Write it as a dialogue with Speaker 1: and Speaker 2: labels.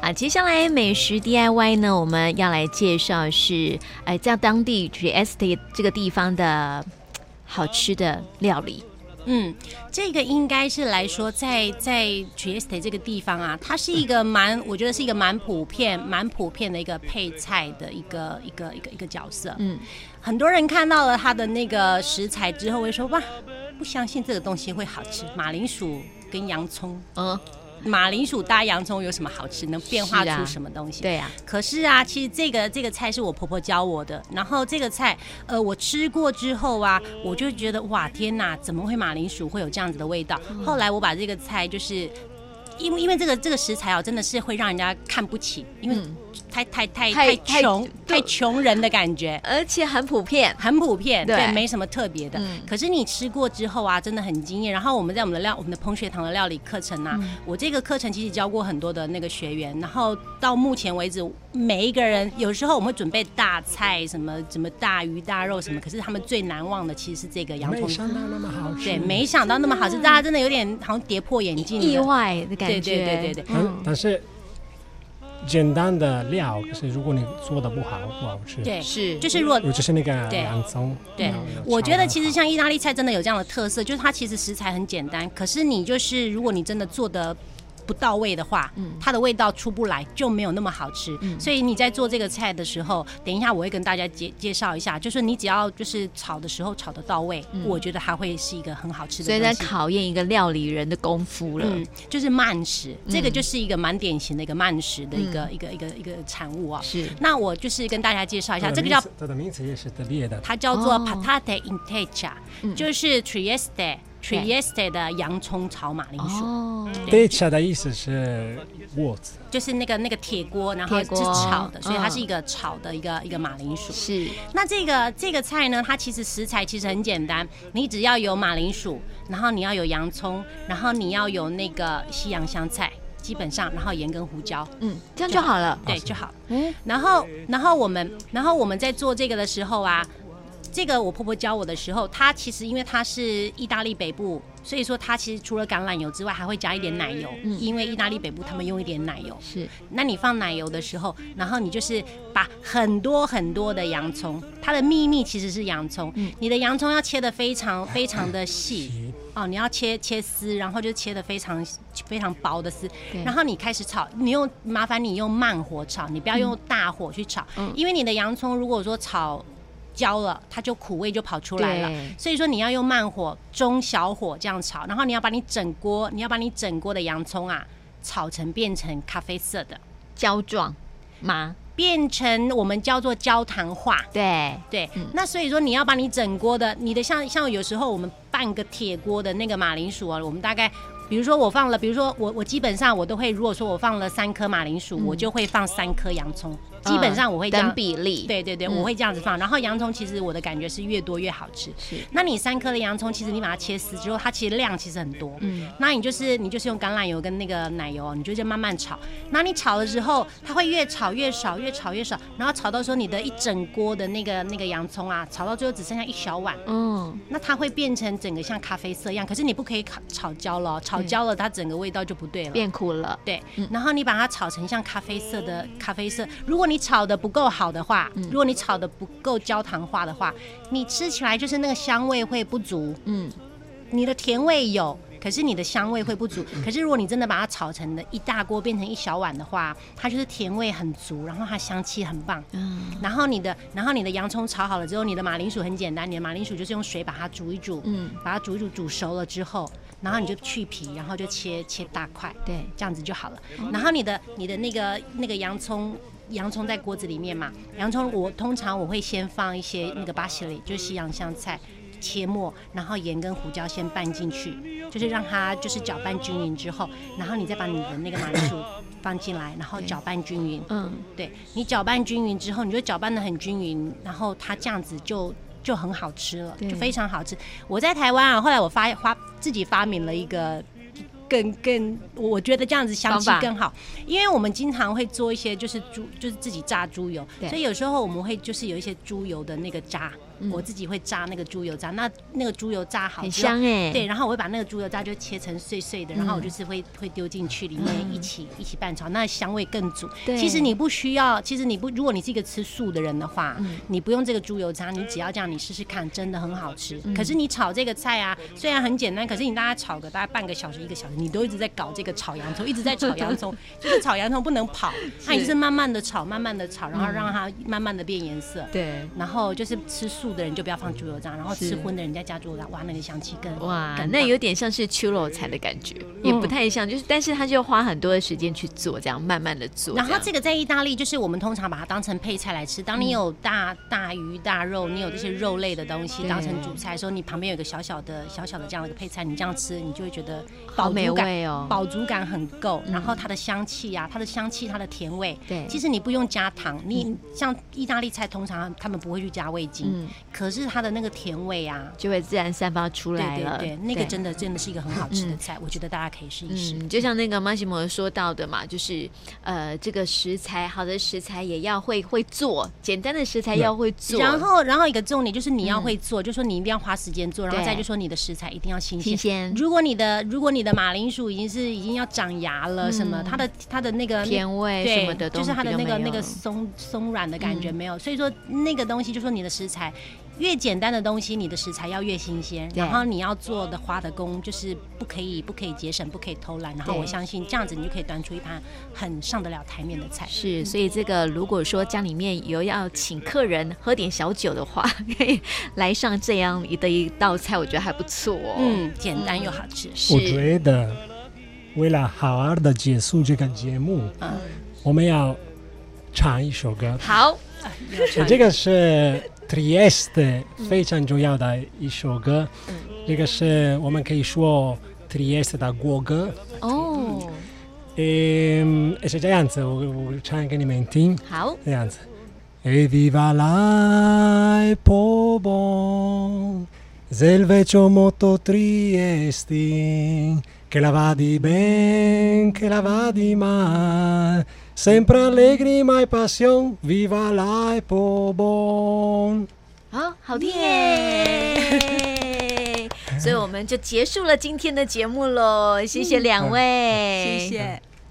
Speaker 1: 啊，接下来美食 DIY 呢，我们要来介绍是，哎，在当地 Trieste 这个地方的好吃的料理。
Speaker 2: 嗯，这个应该是来说在，在在 Trieste 这个地方啊，它是一个蛮，我觉得是一个蛮普遍、蛮普遍的一个配菜的一个一个一个一个角色。嗯，很多人看到了它的那个食材之后，会说哇，不相信这个东西会好吃，马铃薯跟洋葱。嗯。马铃薯搭洋葱有什么好吃？能变化出什么东西？对呀。可是啊，其实这个这个菜是我婆婆教我的。然后这个菜，呃，我吃过之后啊，我就觉得哇，天哪，怎么会马铃薯会有这样子的味道？后来我把这个菜就是。因为因为这个这个食材哦，真的是会让人家看不起，因为太太太太穷太穷人的感觉，
Speaker 1: 而且很普遍，
Speaker 2: 很普遍，对，没什么特别的。可是你吃过之后啊，真的很惊艳。然后我们在我们的料我们的彭学堂的料理课程啊，我这个课程其实教过很多的那个学员，然后到目前为止，每一个人有时候我们会准备大菜，什么什么大鱼大肉什么，可是他们最难忘的其实是这个洋葱。
Speaker 3: 没想到那么好吃，
Speaker 2: 对，没想到那么好吃，大家真的有点好像跌破眼镜，
Speaker 1: 意外的感觉。
Speaker 2: 对对对对对，
Speaker 3: 嗯，但是简单的料，可是如果你做的不好，不好吃。
Speaker 2: 对，是，就是如果
Speaker 3: 就是那个洋葱。
Speaker 2: 对，我觉得其实像意大利菜真的有这样的特色，就是它其实食材很简单，可是你就是如果你真的做的。不到位的话，嗯，它的味道出不来，就没有那么好吃。嗯，所以你在做这个菜的时候，等一下我会跟大家介介绍一下，就是你只要就是炒的时候炒的到位，嗯，我觉得它会是一个很好吃的。
Speaker 1: 所以在考验一个料理人的功夫了。
Speaker 2: 嗯，就是慢食，这个就是一个蛮典型的一个慢食的一个一个一个一个产物啊。是。那我就是跟大家介绍一下，这个叫
Speaker 3: 它的名词也是特别的，
Speaker 2: 它叫做 patate in teglia，就是 Trieste。Trieste 的洋葱炒马铃薯。哦
Speaker 3: ，teglia 的意思是锅子，
Speaker 2: 就是那个那个铁锅，然后是炒的，所以它是一个炒的一个一个马铃薯。是。那这个这个菜呢，它其实食材其实很简单，你只要有马铃薯，然后你要有洋葱，然后你要有那个西洋香菜，基本上，然后盐跟胡椒，嗯，
Speaker 1: 这样就好了。
Speaker 2: 对，就好。嗯。然后，然后我们，然后我们在做这个的时候啊。这个我婆婆教我的时候，她其实因为她是意大利北部，所以说她其实除了橄榄油之外，还会加一点奶油。嗯，因为意大利北部他们用一点奶油。是，那你放奶油的时候，然后你就是把很多很多的洋葱，它的秘密其实是洋葱。嗯，你的洋葱要切的非常非常的细 哦，你要切切丝，然后就切的非常非常薄的丝。然后你开始炒，你用麻烦你用慢火炒，你不要用大火去炒，嗯，因为你的洋葱如果说炒。焦了，它就苦味就跑出来了。所以说你要用慢火、中小火这样炒，然后你要把你整锅，你要把你整锅的洋葱啊炒成变成咖啡色的
Speaker 1: 焦状吗？
Speaker 2: 变成我们叫做焦糖化。对对、嗯，那所以说你要把你整锅的，你的像像有时候我们半个铁锅的那个马铃薯啊，我们大概比如说我放了，比如说我我基本上我都会，如果说我放了三颗马铃薯、嗯，我就会放三颗洋葱。基本上我会这样
Speaker 1: 等比例，
Speaker 2: 对对对，我会这样子放。然后洋葱其实我的感觉是越多越好吃。是，那你三颗的洋葱，其实你把它切丝之后，它其实量其实很多。嗯，那你就是你就是用橄榄油跟那个奶油，你就这慢慢炒。那你炒的时候，它会越炒越少，越炒越少。然后炒到说，你的一整锅的那个那个洋葱啊，炒到最后只剩下一小碗。嗯，那它会变成整个像咖啡色一样。可是你不可以炒炒焦了，炒焦了它整个味道就不对了，
Speaker 1: 变苦了。
Speaker 2: 对，然后你把它炒成像咖啡色的咖啡色。如果你炒的不够。好的话，如果你炒的不够焦糖化的话，你吃起来就是那个香味会不足。嗯，你的甜味有，可是你的香味会不足。可是如果你真的把它炒成了一大锅变成一小碗的话，它就是甜味很足，然后它香气很棒。嗯，然后你的，然后你的洋葱炒好了之后，你的马铃薯很简单，你的马铃薯就是用水把它煮一煮，嗯，把它煮一煮，煮熟了之后，然后你就去皮，然后就切切大块，对，这样子就好了。然后你的你的那个那个洋葱。洋葱在锅子里面嘛，洋葱我通常我会先放一些那个巴西里，就是西洋香菜切末，然后盐跟胡椒先拌进去，就是让它就是搅拌均匀之后，然后你再把你的那个马铃薯放进来，然后搅拌均匀。嗯，对，你搅拌均匀之后，你就搅拌的很均匀，然后它这样子就就很好吃了，就非常好吃。我在台湾啊，后来我发发自己发明了一个。更更，我觉得这样子香气更好，因为我们经常会做一些就是猪，就是自己榨猪油，所以有时候我们会就是有一些猪油的那个渣，嗯、我自己会炸那个猪油渣。那那个猪油渣好
Speaker 1: 很香哎、欸，
Speaker 2: 对，然后我会把那个猪油渣就切成碎碎的，然后我就是会会丢进去里面一起、嗯、一起拌炒，那香味更足。对，其实你不需要，其实你不，如果你是一个吃素的人的话，嗯、你不用这个猪油渣，你只要这样，你试试看，真的很好吃。嗯、可是你炒这个菜啊，虽然很简单，可是你大概炒个大概半个小时一个小时，你都一直在搞这个炒洋葱，一直在炒洋葱，就是炒洋葱不能跑，它也是慢慢的炒，慢慢的炒，然后让它慢慢的变颜色。对，然后就是吃素的人就不要放猪油渣，然后吃荤的人家加猪油渣，哇，那个香气更
Speaker 1: 哇，那有点像是秋肉菜的感觉，也不太像，就是但是他就花很多的时间去做，这样慢慢的做。
Speaker 2: 然后这个在意大利，就是我们通常把它当成配菜来吃。当你有大大鱼大肉，你有这些肉类的东西当成主菜的时候，你旁边有个小小的小小的这样的一个配菜，你这样吃，你就会觉得
Speaker 1: 饱足感哦，
Speaker 2: 饱足感很够。然后它的香气啊，它的香气，它的甜味，对，其实你不用加糖。你像意大利菜，通常他们不会去加味精，可是它的那个甜味啊，
Speaker 1: 就会自然散发出来了。
Speaker 2: 对对，那个真的真的是一个很好吃的菜，我觉得大家可以试一试。
Speaker 1: 就像那个马西摩说到的嘛，就是呃，这个食材好的食材也要会会做，简单的食材要会做。
Speaker 2: 然后，然后一个重点就是你要会做，就说你一定要花时间做，然后再就说你的食材一定要新鲜。如果你的如果你的马铃薯已经是已经要长芽了，什么它的它的那个
Speaker 1: 甜味什么的，
Speaker 2: 就是它的那个那个松松软的感觉没有。所以说那个东西就说你的食材。越简单的东西，你的食材要越新鲜，然后你要做的花的工就是不可以不可以节省，不可以偷懒，然后我相信这样子你就可以端出一盘很上得了台面的菜。
Speaker 1: 是，所以这个如果说家里面有要请客人喝点小酒的话，可以来上这样一的一道菜，我觉得还不错哦。
Speaker 2: 嗯，简单又好吃。
Speaker 3: 我觉得为了好好的结束这个节目，嗯，我们要唱一首歌。
Speaker 1: 好，
Speaker 3: 这个是。Trieste 非常重要的一首歌，这个是我们可以说 Trieste 的国歌。哦，诶，是这样子，我我唱给你们听。
Speaker 1: 好，
Speaker 3: 这样子。E viva la popolo, del vecchio motto Trieste, Che la va di ben, che la va di mal. Sempre allegri mai passion, viva la popolo。
Speaker 1: 好，好听耶！所以我们就结束了今天的节目喽，谢谢两位，
Speaker 2: 谢谢。